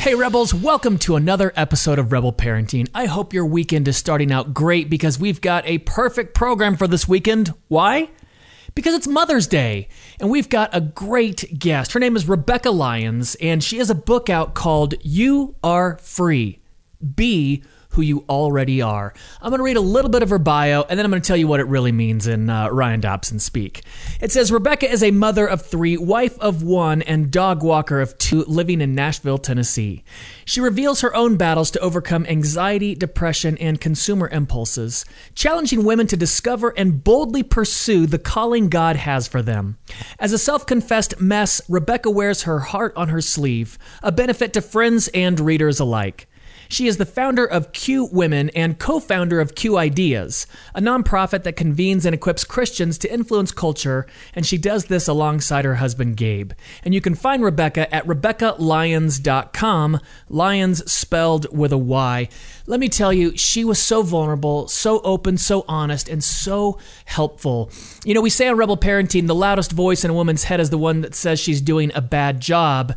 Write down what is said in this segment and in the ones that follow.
Hey, Rebels, welcome to another episode of Rebel Parenting. I hope your weekend is starting out great because we've got a perfect program for this weekend. Why? Because it's Mother's Day, and we've got a great guest. Her name is Rebekah Lyons, and she has a book out called You Are Free. Be who you already are. I'm going to read a little bit of her bio, and then I'm going to tell you what it really means in uh, Ryan Dobson speak. It says Rebekah is a mother of three, wife of one, and dog walker of two, living in Nashville, Tennessee. She reveals her own battles to overcome anxiety, depression, and consumer impulses, challenging women to discover and boldly pursue the calling God has for them. As a self confessed mess, Rebecca wears her heart on her sleeve, a benefit to friends and readers alike. She is the founder of Q Women and co founder of Q Ideas, a nonprofit that convenes and equips Christians to influence culture, and she does this alongside her husband Gabe. And you can find Rebekah at RebekahLyons.com, Lyons spelled with a Y. Let me tell you, she was so vulnerable, so open, so honest, and so helpful. You know, we say on Rebel Parenting, the loudest voice in a woman's head is the one that says she's doing a bad job.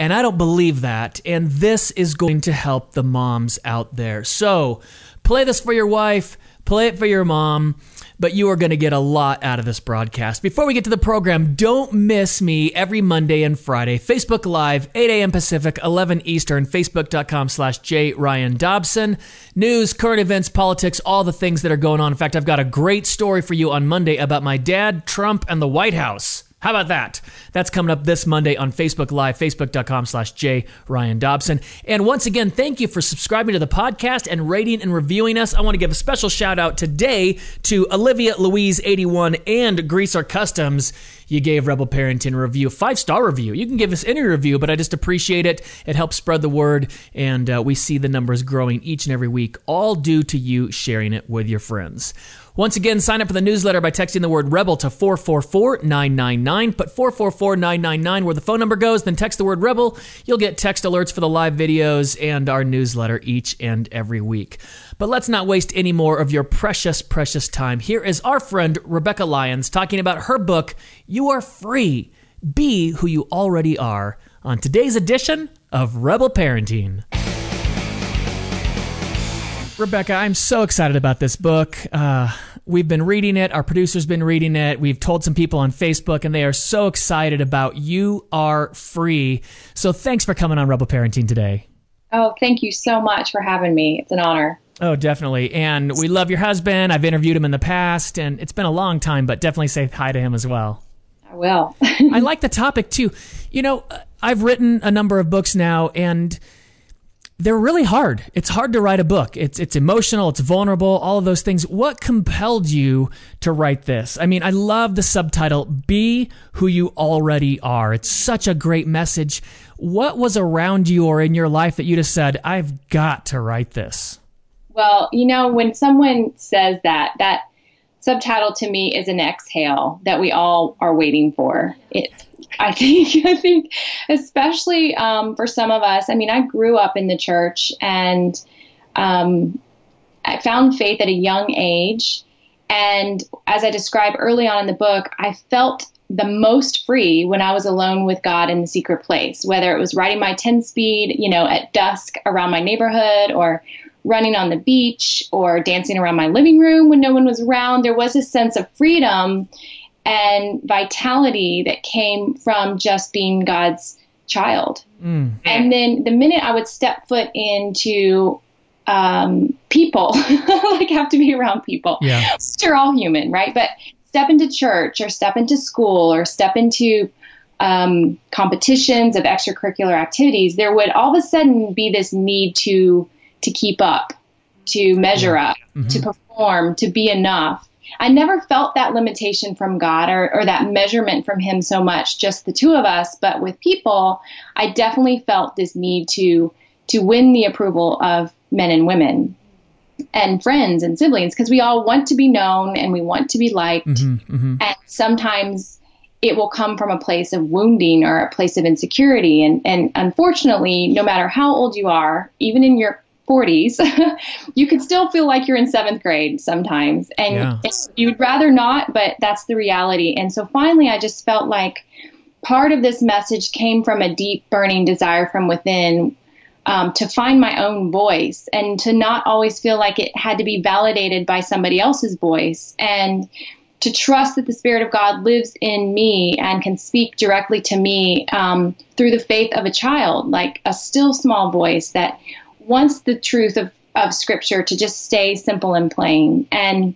And I don't believe that. And this is going to help the moms out there. So play this for your wife, play it for your mom, but you are going to get a lot out of this broadcast. Before we get to the program, don't miss me every Monday and Friday. Facebook Live, 8 a.m. Pacific, 11 Eastern, facebook.com slash J. Ryan Dobson. News, current events, politics, all the things that are going on. In fact, I've got a great story for you on Monday about my dad, Trump, and the White House. How about that? That's coming up this Monday on Facebook Live, facebook.com slash J. Ryan Dobson. And once again, thank you for subscribing to the podcast and rating and reviewing us. I want to give a special shout out today to Olivia Louise 81 and Greaser Customs. You gave Rebel Parenting a review, five star review. You can give us any review, but I just appreciate it. It helps spread the word, and uh, we see the numbers growing each and every week, all due to you sharing it with your friends. Once again, sign up for the newsletter by texting the word rebel to 444-999. Put 444-999 where the phone number goes, then text the word rebel. You'll get text alerts for the live videos and our newsletter each and every week. But let's not waste any more of your precious, precious time. Here is our friend Rebekah Lyons talking about her book, You Are Free. Be who you already are on today's edition of Rebel Parenting. Rebekah, I'm so excited about this book. Uh, we've been reading it. Our producer's been reading it. We've told some people on Facebook, and they are so excited about You Are Free. So thanks for coming on Rebel Parenting today. Oh, thank you so much for having me. It's an honor. Oh, definitely. And we love your husband. I've interviewed him in the past, and it's been a long time, but definitely say hi to him as well. I will. I like the topic too. You know, uh, I've written a number of books now, and they're really hard. It's hard to write a book. It's it's emotional, it's vulnerable, all of those things. What compelled you to write this? I mean, I love the subtitle Be Who You Already Are. It's such a great message. What was around you or in your life that you just said, I've got to write this? Well, you know, when someone says that, that subtitle to me is an exhale that we all are waiting for. It I think I think especially um, for some of us. I mean, I grew up in the church and um, I found faith at a young age. And as I describe early on in the book, I felt the most free when I was alone with God in the secret place, whether it was riding my 10 speed, you know, at dusk around my neighborhood or running on the beach or dancing around my living room when no one was around. There was a sense of freedom and vitality that came from just being God's child. Mm. And then the minute I would step foot into um, people, like have to be around people. Yeah. We're all human, right? But step into church or step into school or step into um, competitions of extracurricular activities, there would all of a sudden be this need to to keep up, to measure up, mm-hmm. to perform, to be enough. I never felt that limitation from God or, or that measurement from Him so much, just the two of us. But with people, I definitely felt this need to to win the approval of men and women and friends and siblings because we all want to be known and we want to be liked. Mm-hmm, mm-hmm. And sometimes it will come from a place of wounding or a place of insecurity. And, and unfortunately, no matter how old you are, even in your 40s, you could still feel like you're in seventh grade sometimes. And yeah. you'd rather not, but that's the reality. And so finally, I just felt like part of this message came from a deep burning desire from within um, to find my own voice and to not always feel like it had to be validated by somebody else's voice and to trust that the Spirit of God lives in me and can speak directly to me um, through the faith of a child, like a still small voice that wants the truth of, of Scripture to just stay simple and plain. And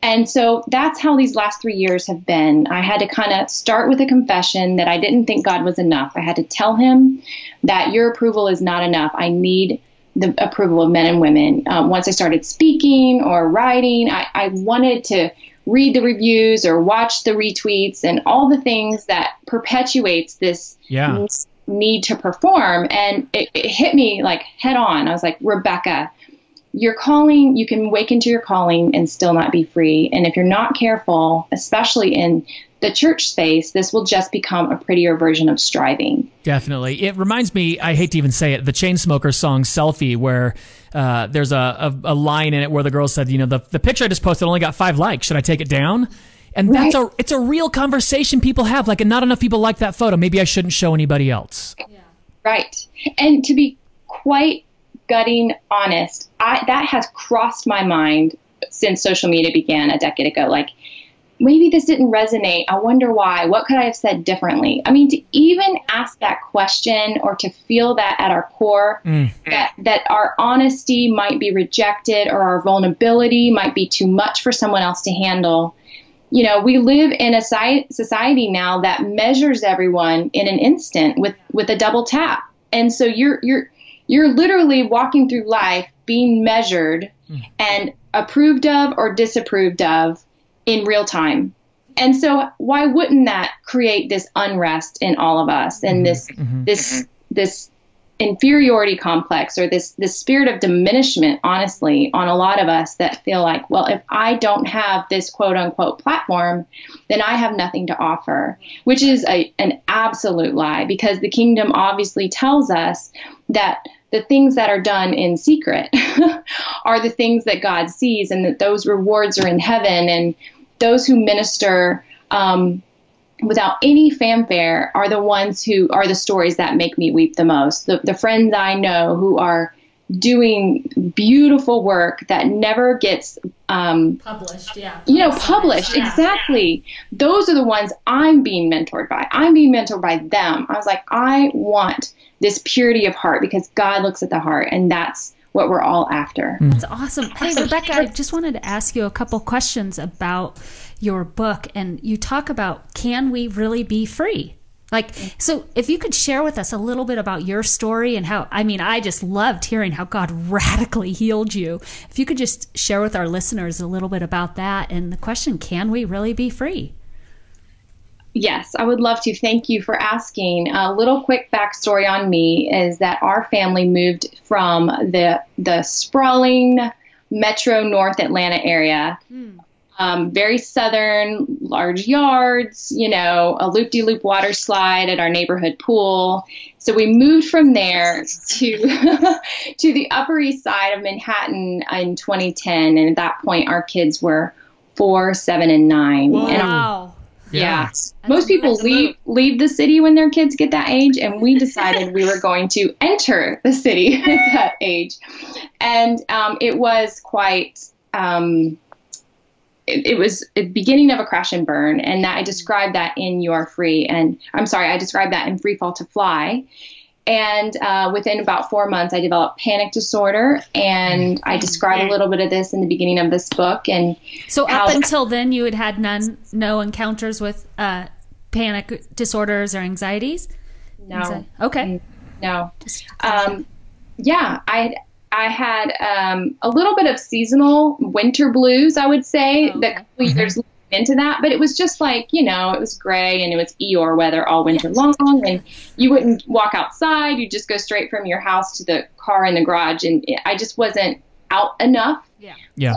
and so that's how these last three years have been. I had to kind of start with a confession that I didn't think God was enough. I had to tell him that your approval is not enough. I need the approval of men and women. Um, once I started speaking or writing, I, I wanted to read the reviews or watch the retweets and all the things that perpetuates this yeah. Need to perform. And it, it hit me like head on. I was like, Rebekah, your calling, you can wake into your calling and still not be free. And if you're not careful, especially in the church space, this will just become a prettier version of striving. Definitely. It reminds me, I hate to even say it, the Chainsmokers song Selfie, where uh, there's a, a, a, line in it where the girl said, you know, the, the picture I just posted only got five likes. Should I take it down? And that's right. a it's a real conversation people have. Like, and not enough people like that photo. Maybe I shouldn't show anybody else. Yeah. Right. And to be quite gutting honest, I, that has crossed my mind since social media began a decade ago. Like, maybe this didn't resonate. I wonder why. What could I have said differently? I mean, to even ask that question or to feel that at our core, mm. that, that our honesty might be rejected or our vulnerability might be too much for someone else to handle. You know, we live in a society now that measures everyone in an instant with, with a double tap. And so you're, you're, you're literally walking through life being measured mm. and approved of or disapproved of in real time. And so why wouldn't that create this unrest in all of us and mm-hmm. this mm-hmm. this this inferiority complex or this this spirit of diminishment honestly on a lot of us that feel like well if I don't have this quote unquote platform then I have nothing to offer which is a, an absolute lie because the kingdom obviously tells us that the things that are done in secret are the things that God sees, and that those rewards are in heaven. And those who minister um, without any fanfare are the ones who are the stories that make me weep the most. The, the friends I know who are doing beautiful work that never gets um, published. Yeah, you know, published yeah. exactly. Those are the ones I'm being mentored by. I'm being mentored by them. I was like, I want this purity of heart because God looks at the heart, and that's what we're all after. Mm. That's awesome. Hey, Rebekah, I just wanted to ask you a couple questions about your book. And you talk about can we really be free? Like, so if you could share with us a little bit about your story and how, I mean, I just loved hearing how God radically healed you. If you could just share with our listeners a little bit about that and the question, can we really be free? Yes, I would love to. Thank you for asking. A little quick backstory on me is that our family moved from the the sprawling metro North Atlanta area. Hmm. Um, very southern, large yards, you know, a loop de loop water slide at our neighborhood pool. So we moved from there to to the Upper East Side of Manhattan in 2010, and at that point, our kids were four, seven, and nine. Wow. And yeah. Most people leave leave the city when their kids get that age, and we decided we were going to enter the city at that age, and um, it was quite. Um, it, it, was the beginning of a crash and burn, and that I described that in Your Free, and I'm sorry, I described that in Free Fall to Fly, and uh, within about four months, I developed panic disorder. And I describe a little bit of this in the beginning of this book. And so, up until then, you had had none, no encounters with uh, panic disorders or anxieties. No. Okay. Mm, no. Um, yeah, I I had um, a little bit of seasonal winter blues. I would say oh, okay. that couple years into that, but it was just like, you know, it was gray and it was Eeyore weather all winter long. And you wouldn't walk outside. You'd just go straight from your house to the car in the garage. And I just wasn't out enough. Yeah. Yeah.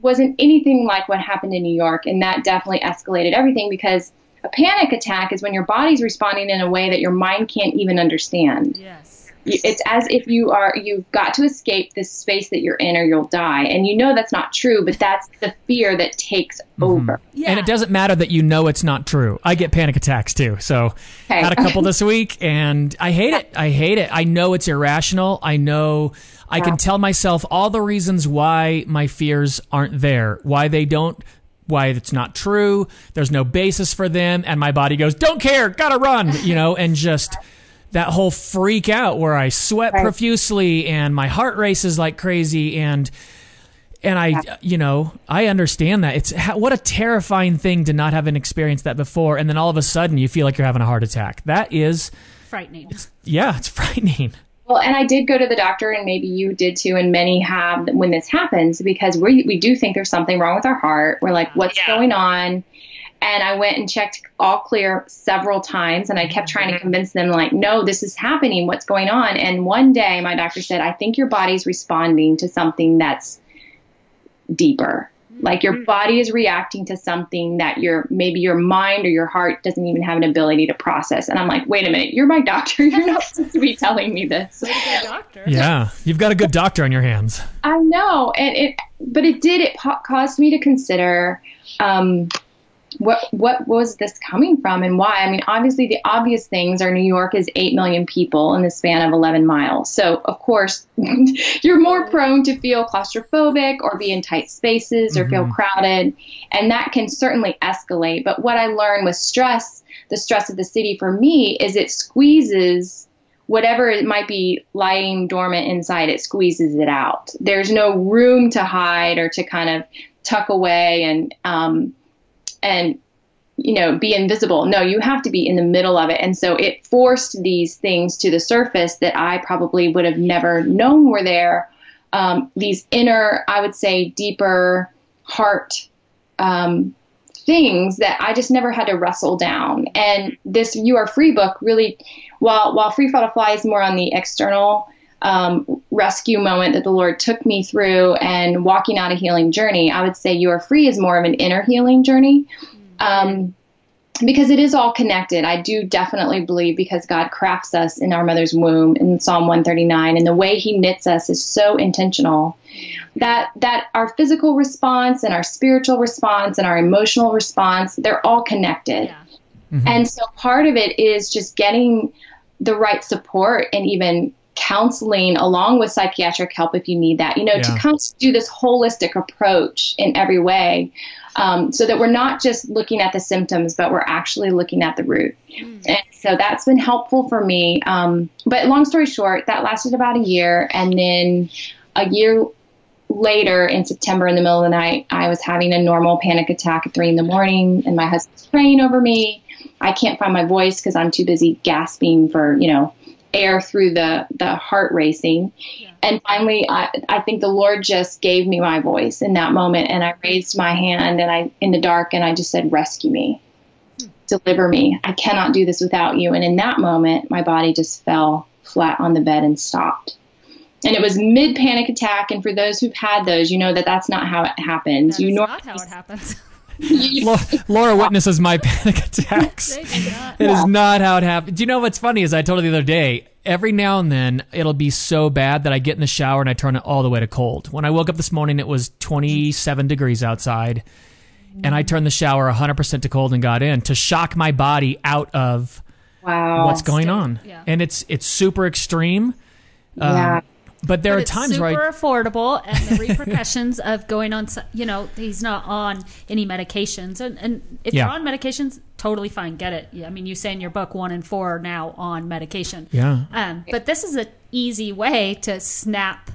Wasn't anything like what happened in New York. And that definitely escalated everything because a panic attack is when your body's responding in a way that your mind can't even understand. Yes. It's as if you are you've got to escape this space that you're in or you'll die. And you know that's not true but that's the fear that takes mm-hmm. over. Yeah. and it doesn't matter that you know it's not true. I get panic attacks too. So okay. had a couple this week and i hate it. I hate it. I know it's irrational. I know i yeah. can tell myself all the reasons why my fears aren't there why they don't why it's not true. There's no basis for them and my body goes don't care. Gotta run you know and just that whole freak out where I sweat right. profusely and my heart races like crazy. And and I yeah. you know I understand that. It's what a terrifying thing to not have an experience that before. And then all of a sudden you feel like you're having a heart attack. That is frightening. yeah it's frightening. Well and I did go to the doctor and maybe you did too. And many have when this happens because we we do think there's something wrong with our heart. We're like what's yeah. going on and I went and checked all clear several times and I kept trying to mm-hmm. convince them like no this is happening. What's going on? And one day my doctor said I think your body's responding to something that's deeper. Like your mm-hmm. body is reacting to something that your maybe your mind or your heart doesn't even have an ability to process. And i'm like wait a minute. You're my doctor. You're not supposed to be telling me this. Doctor. yeah. You've got a good doctor on your hands. I know. And it but it did it caused me to consider um, what what was this coming from and why? I mean, obviously the obvious things are New York is 8 million people in the span of 11 miles. So, of course, you're more prone to feel claustrophobic or be in tight spaces or mm-hmm. feel crowded, and that can certainly escalate. But what I learned with stress, the stress of the city for me is it squeezes whatever it might be lying dormant inside, it squeezes it out. There's no room to hide or to kind of tuck away and um, and you know be invisible. No you have to be in the middle of it. And so it forced these things to the surface that i probably would have never known were there. Um, these inner i would say deeper heart um, things that i just never had to wrestle down. And this you are free book really while while free fall to fly is more on the external um, rescue moment that the Lord took me through and walking out a healing journey, I would say You Are Free is more of an inner healing journey. Um, because it is all connected. I do definitely believe because God crafts us in our mother's womb in Psalm 139 and the way he knits us is so intentional that that our physical response and our spiritual response and our emotional response, they're all connected. Yeah. Mm-hmm. And so part of it is just getting the right support and even counseling along with psychiatric help if you need that, you know, yeah. to kind of do this holistic approach in every way um, so that we're not just looking at the symptoms, but we're actually looking at the root. Mm. And so that's been helpful for me. Um, but long story short, that lasted about a year. And then a year later in September in the middle of the night, I was having a normal panic attack at three in the morning, and my husband's praying over me. I can't find my voice because I'm too busy gasping for, you know, air through the the heart racing. Yeah. And finally, I, I think the Lord just gave me my voice in that moment, and I raised my hand and I in the dark and I just said, "Rescue me, hmm. deliver me. I cannot do this without you." And in that moment, my body just fell flat on the bed and stopped. And it was mid panic attack. And for those who've had those, you know that that's not how it happens. That you know not how it happens. Laura witnesses my panic attacks. It is not how it happens. Do you know what's funny? Is I told her the other day. Every now and then, it'll be so bad that I get in the shower and I turn it all the way to cold. When I woke up this morning, it was 27 degrees outside, and I turned the shower 100% to cold and got in to shock my body out of wow. what's going on. Yeah. And it's it's super extreme. Um, yeah. But there but are times super where I, affordable, and the repercussions of going on, you know, he's not on any medications, and and if yeah. you're on medications, totally fine, get it. I mean, you say in your book, one in four are now on medication. Yeah. Um, but this is an easy way to snap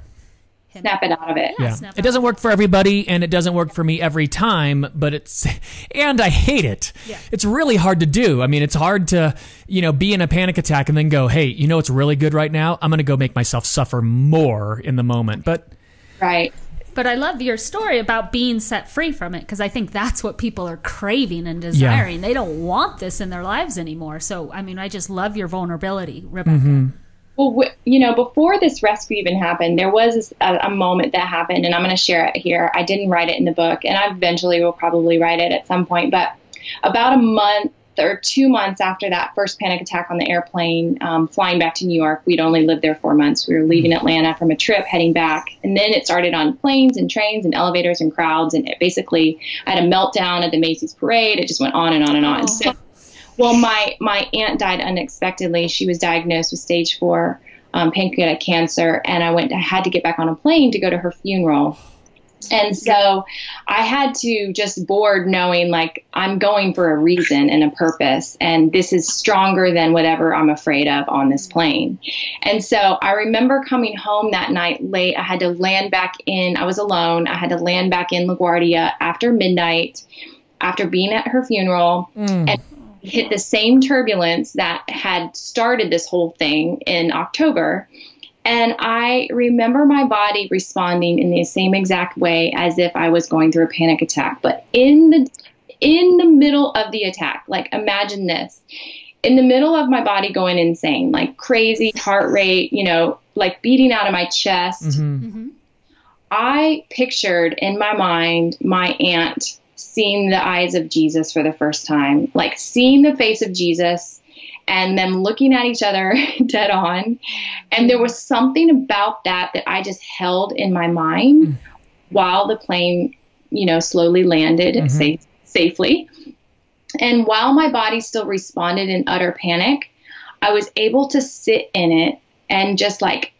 snap it out of it. Yeah, yeah. it doesn't work for everybody, and it doesn't work for me every time. But it's, and I hate it. Yeah. It's really hard to do. I mean, it's hard to, you know, be in a panic attack and then go, hey, you know, it's really good right now. I'm going to go make myself suffer more in the moment. But right. But I love your story about being set free from it because I think that's what people are craving and desiring. Yeah. They don't want this in their lives anymore. So, I mean, I just love your vulnerability, Rebekah. Mm-hmm. Well, you know, before this rescue even happened, there was a, a moment that happened, and I'm going to share it here. I didn't write it in the book, and I eventually will probably write it at some point. But about a month or two months after that first panic attack on the airplane, um, flying back to New York. We'd only lived there four months. We were leaving Atlanta from a trip, heading back, and then it started on planes and trains and elevators and crowds. And it basically, I had a meltdown at the Macy's parade. It just went on and on and on. Oh. So, well, my my aunt died unexpectedly. She was diagnosed with stage four um, pancreatic cancer, and I went. I had to get back on a plane to go to her funeral. And so I had to just board knowing like I'm going for a reason and a purpose, and this is stronger than whatever I'm afraid of on this plane. And so I remember coming home that night late. I had to land back in, I was alone. I had to land back in LaGuardia after midnight after being at her funeral and hit the same turbulence that had started this whole thing in October. And I remember my body responding in the same exact way as if I was going through a panic attack. But in the in the middle of the attack, like imagine this. In the middle of my body going insane, like crazy heart rate, you know, like beating out of my chest. Mm-hmm. I pictured in my mind my aunt seeing the eyes of Jesus for the first time, like seeing the face of Jesus and them looking at each other dead on. And there was something about that that I just held in my mind mm. while the plane, you know, slowly landed mm-hmm. safe, safely. And while my body still responded in utter panic, I was able to sit in it and just like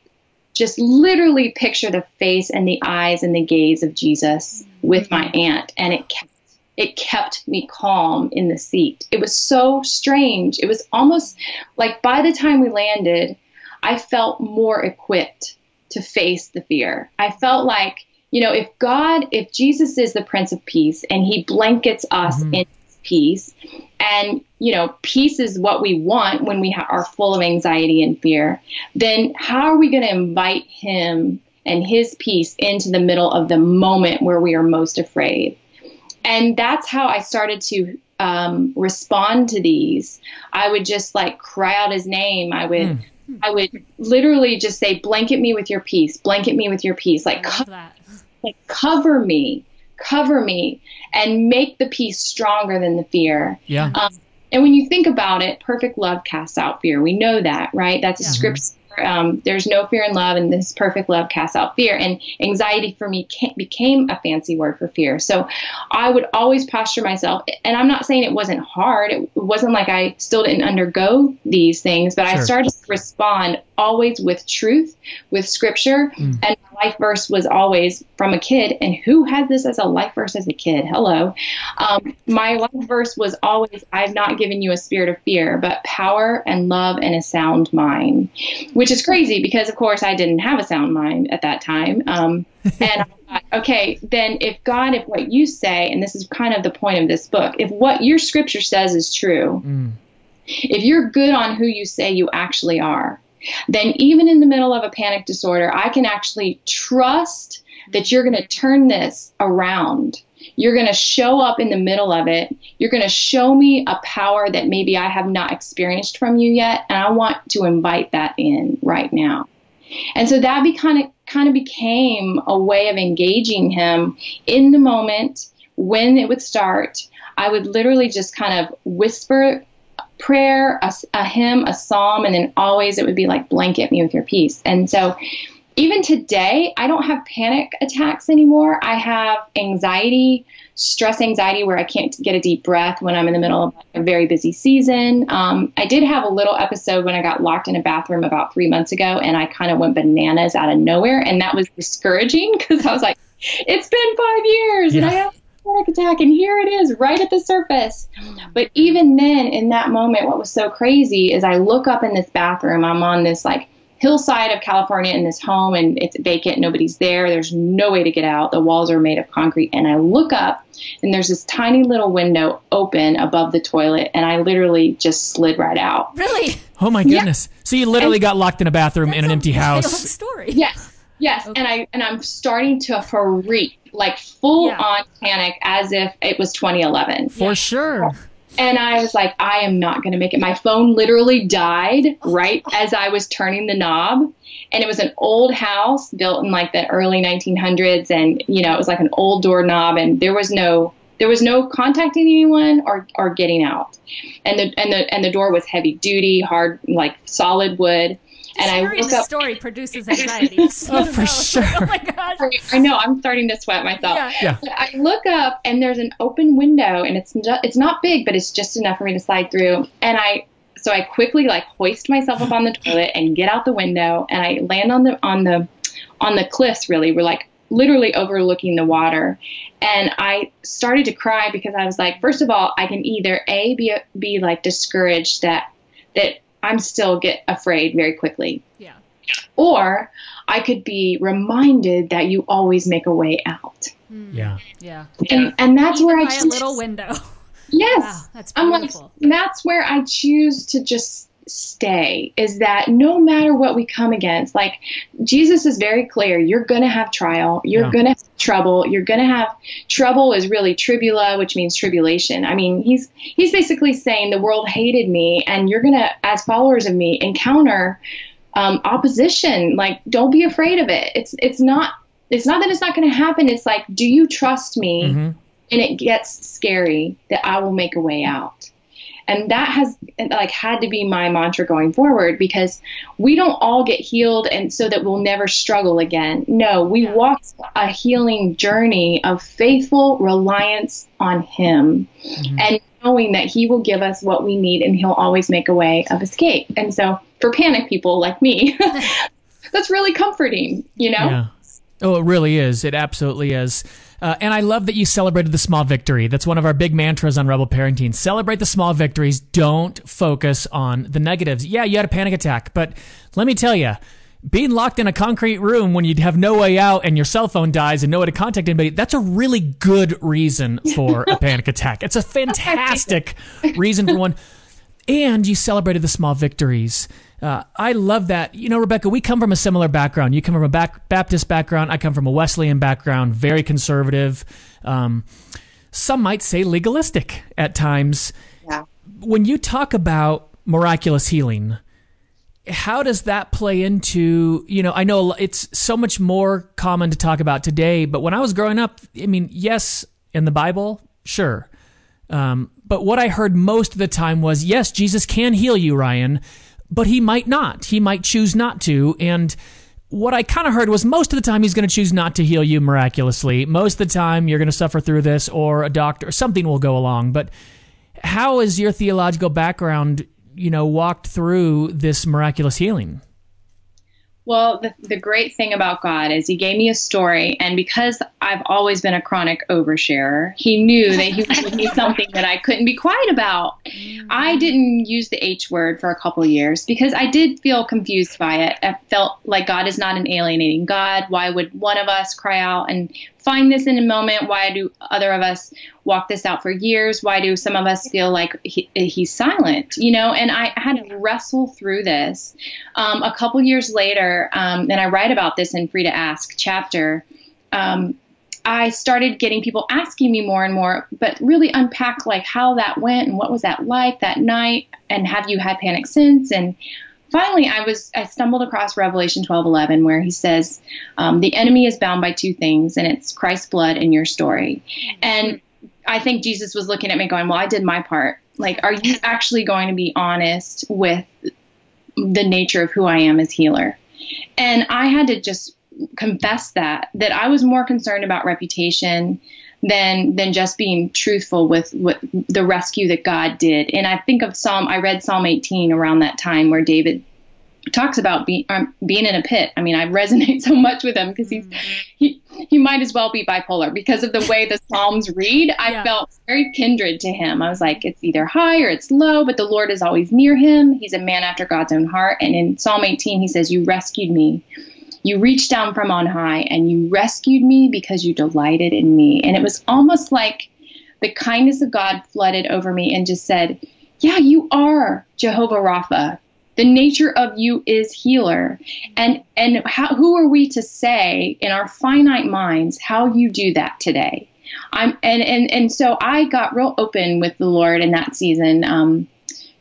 just literally picture the face and the eyes and the gaze of Jesus with my mm-hmm. aunt and it kept it kept me calm in the seat. It was so strange. It was almost like by the time we landed, I felt more equipped to face the fear. I felt like, you know, if God, if Jesus is the Prince of Peace and he blankets us mm-hmm. in peace, and, you know, peace is what we want when we ha- are full of anxiety and fear, then how are we going to invite him and his peace into the middle of the moment where we are most afraid? and that's how I started to um, respond to these. I would just like cry out his name. I would, I would literally just say, "Blanket me with your peace. Blanket me with your peace. Like, co- like cover me, cover me, and make the peace stronger than the fear." Yeah. Um, and when you think about it, perfect love casts out fear. We know that, right? That's a Yeah. scripture. Um, there's no fear in love, and this perfect love casts out fear. And anxiety for me ca- became a fancy word for fear. So I would always posture myself, and I'm not saying it wasn't hard. It wasn't like I still didn't undergo these things, but I started to respond always with truth, with scripture. And my life verse was always from a kid. And who had this as a life verse as a kid? Hello. Um, my life verse was always, I've not given you a spirit of fear, but power and love and a sound mind, which is crazy because, of course, I didn't have a sound mind at that time. Um, and I thought, okay, then if God, if what you say, and this is kind of the point of this book, if what your scripture says is true, Mm. if you're good on who you say you actually are, then even in the middle of a panic disorder, I can actually trust that you're going to turn this around. You're going to show up in the middle of it. You're going to show me a power that maybe I have not experienced from you yet, and I want to invite that in right now. And so that be kind of kind of became a way of engaging him in the moment when it would start. I would literally just kind of whisper prayer, a, a hymn, a psalm, and then always it would be like blanket me with your peace. And so even today, I don't have panic attacks anymore. I have anxiety, stress anxiety, where I can't get a deep breath when I'm in the middle of a very busy season. Um, I did have a little episode when I got locked in a bathroom about three months ago, and I kind of went bananas out of nowhere, and that was discouraging because I was like, it's been five years, and I have a panic attack, and here it is, right at the surface. But even then, in that moment, what was so crazy is I look up in this bathroom. I'm on this like hillside of California in this home, and it's vacant. Nobody's there. There's no way to get out. The walls are made of concrete. And I look up, and there's this tiny little window open above the toilet, and I literally just slid right out. Really? Oh my goodness. So you literally got locked in a bathroom in an That's a empty wild house. story. Yes. Yes, and I and I'm starting to freak, like full Yeah. on panic, as if it was 2011. For sure. And I was like, I am not going to make it. My phone literally died right as I was turning the knob. And it was an old house built in like the early 1900s. And, you know, it was like an old doorknob and there was no There was no contacting anyone or, or getting out. And the and the and the door was heavy duty, hard like solid wood. And Sharing I look the up. story produces anxiety. Oh, for sure. Oh my gosh. I know I'm starting to sweat myself. Yeah. Yeah. I look up and there's an open window and it's ju- it's not big, but it's just enough for me to slide through. And I so I quickly like hoist myself up on the toilet and get out the window and I land on the on the on the cliffs. Really, we're like literally overlooking the water, and I started to cry because I was like, first of all, I can either a be be like discouraged that that I'm still get afraid very quickly, Yeah. or I could be reminded that you always make a way out. Hmm. Yeah. Yeah. And, and that's Even where I by a little window. yes, Wow, that's I'm like, that's where I choose to just stay. Is that no matter what we come against, like Jesus is very clear. You're gonna have trial. You're Yeah. gonna have trouble. You're gonna have trouble. Is really tribula, which means tribulation. I mean, he's he's basically saying the world hated me, and you're gonna, as followers of me, encounter um, opposition. Like, don't be afraid of it. It's it's not. It's not that it's not going to happen. It's like, do you trust me? Mhm. and it gets scary that I will make a way out. And that has like had to be my mantra going forward because we don't all get healed and so that we'll never struggle again. No, we walk a healing journey of faithful reliance on him mm-hmm. and knowing that he will give us what we need and he'll always make a way of escape. And so for panic people like me, that's really comforting, you know? Yeah. Oh, it really is. It absolutely is. Uh, and I love that you celebrated the small victory. That's one of our big mantras on Rebel Parenting. Celebrate the small victories. Don't focus on the negatives. Yeah, you had a panic attack, but let me tell you, being locked in a concrete room when you have no way out and your cell phone dies and no way to contact anybody, that's a really good reason for a panic attack. It's a fantastic reason for one. And you celebrated the small victories. Uh, I love that. You know, Rebekah, we come from a similar background. You come from a back, Baptist background. I come from a Wesleyan background, very conservative. Um, some might say legalistic at times. Yeah. When you talk about miraculous healing, how does that play into, you know, I know it's so much more common to talk about today, but when I was growing up, I mean, yes, in the Bible, sure. Um, but what I heard most of the time was, yes, Jesus can heal you, Ryan, but he might not. He might choose not to. And what I kind of heard was most of the time he's going to choose not to heal you miraculously. Most of the time you're going to suffer through this, or a doctor, something will go along. But how is your theological background, you know, walked through this miraculous healing? Well, the, the great thing about God is He gave me a story, and because I've always been a chronic oversharer, He knew that He would give me something that I couldn't be quiet about. I mm. didn't use the H word for a couple of years because I did feel confused by it. I felt like God is not an alienating God. Why would one of us cry out and find this in a moment? Why do other of us walk this out for years? Why do some of us feel like he, he's silent? You know, and I had to wrestle through this. Um, a couple years later, um, and I write about this in Free to Ask chapter. Um, I started getting people asking me more and more, but really unpack like how that went and what was that like that night, and have you had panic since? And finally, I was I stumbled across Revelation twelve eleven, where he says, um, "The enemy is bound by two things, and it's Christ's blood and your story." And I think Jesus was looking at me, going, "Well, I did my part. Like, are you actually going to be honest with the nature of who I am as healer?" And I had to just confess that that I was more concerned about reputation than than just being truthful with what the rescue that God did. And I think of Psalm I read Psalm 18 around that time where David talks about being um, being in a pit. I mean, I resonate so much with him because he's he he might as well be bipolar because of the way the Psalms read. I Yeah. felt very kindred to him. I was like, it's either high or it's low, but the Lord is always near him. He's a man after God's own heart. And in Psalm 18, he says, "You rescued me." You reached down from on high and you rescued me because you delighted in me. And it was almost like the kindness of God flooded over me and just said, Yeah, you are Jehovah Rapha. The nature of you is healer. And and how, who are we to say in our finite minds how you do that today? I'm and and and so I got real open with the Lord in that season. Um,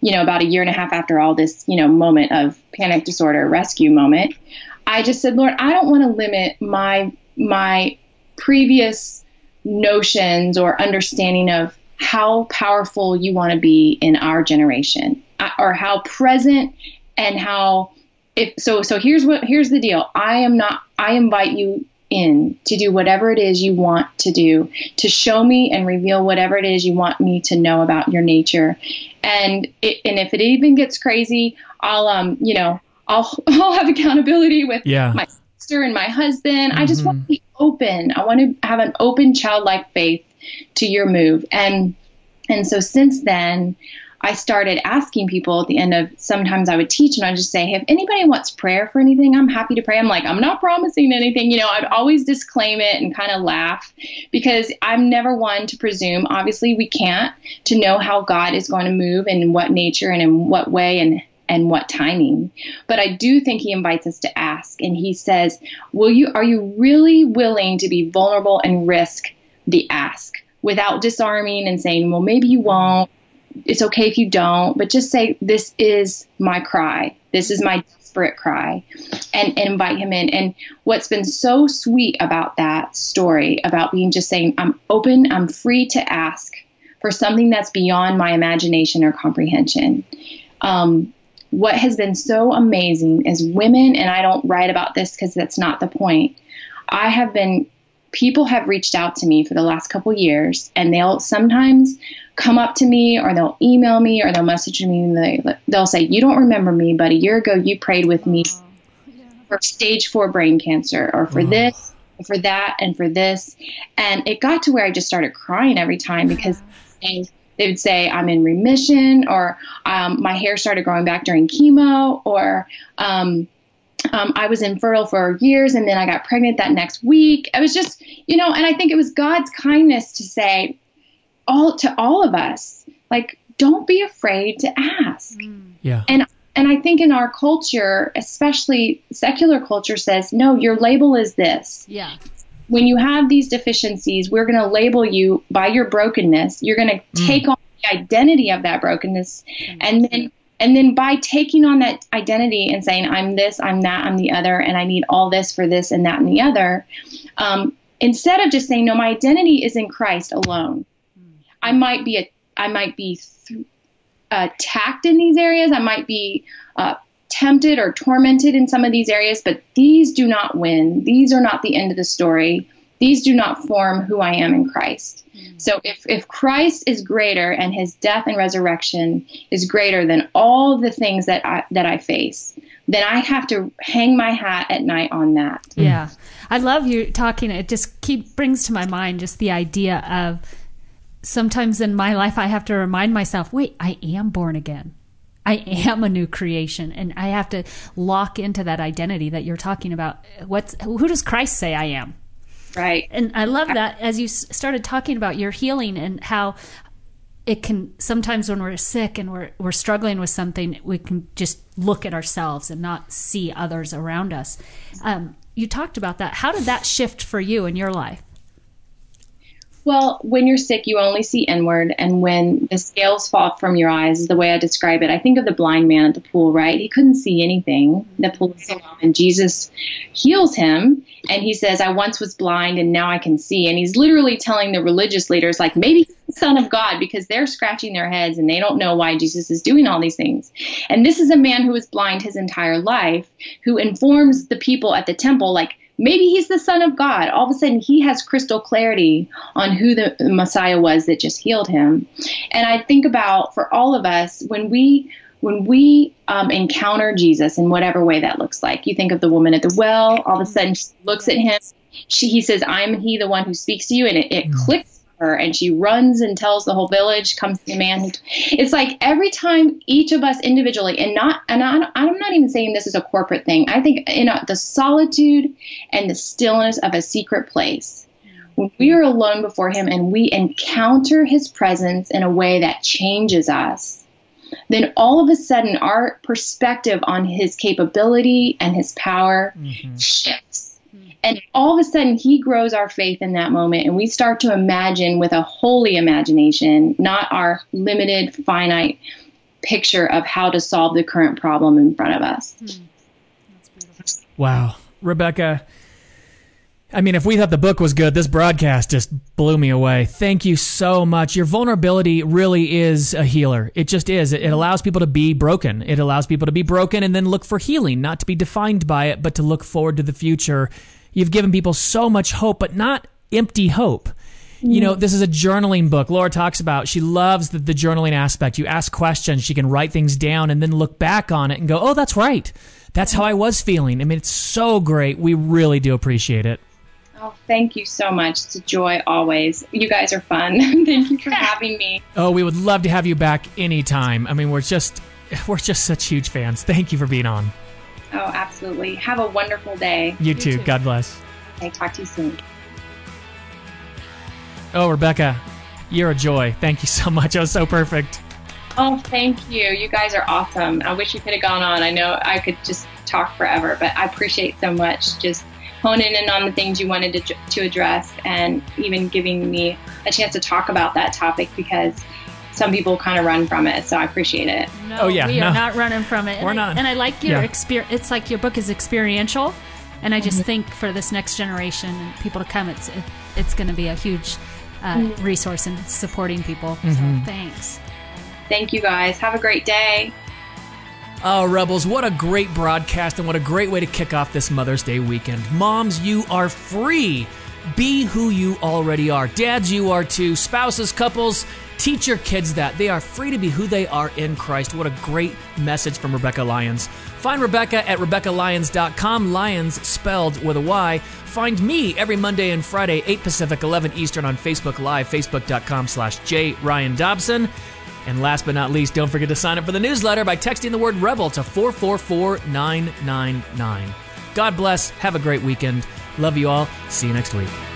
you know, about a year and a half after all this, you know, moment of panic disorder rescue moment, I just said, Lord, I don't want to limit my my previous notions or understanding of how powerful you want to be in our generation uh, or how present and how if so so here's what here's the deal. I am not i invite you in to do whatever it is you want to do to show me and reveal whatever it is you want me to know about your nature. And it, and if it even gets crazy i'll um you know i'll i'll have accountability with Yeah. my sister and my husband i just want mm-hmm. to be open i want to have an open childlike faith to your move and and so since then I started asking people at the end of sometimes I would teach and I'd just say, hey, if anybody wants prayer for anything, I'm happy to pray. I'm like, I'm not promising anything. You know, I'd always disclaim it and kind of laugh because I'm never one to presume. Obviously, we can't to know how God is going to move and in what nature and in what way and and what timing. But I do think he invites us to ask and he says, "Will you are you really willing to be vulnerable and risk the ask without disarming and saying, "Well, maybe you won't." it's okay if you don't, but just say, This is my cry. This is my desperate cry. And, and invite him in. And what's been so sweet about that story, about being just saying, I'm open, I'm free to ask for something that's beyond my imagination or comprehension. Um, what has been so amazing is women, and I don't write about this because that's not the point. I have been, people have reached out to me for the last couple years, and they'll sometimes come up to me or they'll email me or they'll message me and they, they'll say, You don't remember me, but a year ago you prayed with me for stage four brain cancer or for mm-hmm. this, or for that, and for this. And it got to where I just started crying every time because they, they would say, I'm in remission, or um, my hair started growing back during chemo, or um, um, I was infertile for years and then I got pregnant that next week. It was just, you know, and I think it was God's kindness to say, all to all of us like don't be afraid to ask Yeah. and and i think in our culture especially secular culture says no your label is this Yeah. When you have these deficiencies we're going to label you by your brokenness. You're going to take on the identity of that brokenness. And then and then by taking on that identity and saying i'm this i'm that i'm the other and i need all this for this and that and the other um, instead of just saying no my identity is in christ alone. I might be a, I might be th- attacked in these areas. I might be uh, tempted or tormented in some of these areas, but these do not win. These are not the end of the story. These do not form who I am in Christ. Hmm. So if, if Christ is greater and his death and resurrection is greater than all the things that I, that I face, then I have to hang my hat at night on that. Hmm. Yeah. I love you talking. It just keep brings to my mind just the idea of sometimes in my life I have to remind myself, wait, I am born again. I am a new creation and I have to lock into that identity that you're talking about. What's who does Christ say I am? Right. And I love that as you started talking about your healing and how it can sometimes when we're sick and we're we're struggling with something, we can just look at ourselves and not see others around us. Um, you talked about that. How did that shift for you in your life? Well, when you're sick, you only see inward, and when the scales fall from your eyes, is the way I describe it. I think of the blind man at the pool, right? He couldn't see anything. The pool is and Jesus heals him, and he says, "I once was blind, and now I can see." And he's literally telling the religious leaders, like, maybe Son of God, because they're scratching their heads and they don't know why Jesus is doing all these things. And this is a man who was blind his entire life, who informs the people at the temple, like maybe he's the son of God. All of a sudden, he has crystal clarity on who the Messiah was that just healed him. And I think about for all of us when we when we um, encounter Jesus in whatever way that looks like. You think of the woman at the well. All of a sudden, she looks at him. She he says, "I'm he, the one who speaks to you," and it, it clicks her and she runs and tells the whole village comes the man. It's like every time each of us individually and not and I, i'm not even saying this is a corporate thing. I think in a, the solitude and the stillness of a secret place when we are alone before him and we encounter his presence in a way that changes us then all of a sudden our perspective on his capability and his power mm-hmm. shifts and all of a sudden, he grows our faith in that moment, and we start to imagine with a holy imagination, not our limited, finite picture of how to solve the current problem in front of us. Hmm. Wow. Rebekah, I mean, if we thought the book was good, this broadcast just blew me away. Thank you so much. Your vulnerability really is a healer. It just is. It, it allows people to be broken. It allows people to be broken and then look for healing, not to be defined by it, but to look forward to the future. You've given people so much hope, but not empty hope. You know, mm. this is a journaling book. Laura talks about she loves the, the journaling aspect. You ask questions, she can write things down and then look back on it and go, oh, that's right. That's how I was feeling. I mean, it's so great. We really do appreciate it. Oh, thank you so much. It's a joy always. You guys are fun. thank you for having me. Oh, we would love to have you back anytime. I mean, we're just we're just such huge fans. Thank you for being on. Oh, absolutely. Have a wonderful day. You, too. too. God bless. Okay, talk to you soon. Oh, Rebekah, you're a joy. Thank you so much. That was so perfect. Oh, thank you. You guys are awesome. I wish you could have gone on. I know I could just talk forever, but I appreciate so much just honing in on the things you wanted to, to address and even giving me a chance to talk about that topic because some people kind of run from it. So I appreciate it. No, Oh, yeah, we are not running from it. And We're I, not. And I like your Yeah. experience. It's like your book is experiential, and I just Mm-hmm. think for this next generation and people to come, it's it, it's going to be a huge uh, Mm-hmm. resource in supporting people. So thanks. Thank you guys. Have a great day. Oh, Rebels, what a great broadcast and what a great way to kick off this Mother's Day weekend. Moms, you are free. Be who you already are. Dads, you are too. Spouses, couples, teach your kids that. They are free to be who they are in Christ. What a great message from Rebekah Lyons. Find Rebekah at RebekahLyons.com, Lyons spelled with a Y. Find me every Monday and Friday, 8 Pacific, 11 Eastern on Facebook Live, Facebook.com slash J. Ryan Dobson. And last but not least, don't forget to sign up for the newsletter by texting the word rebel to 444999. God bless. Have a great weekend. Love you all. See you next week.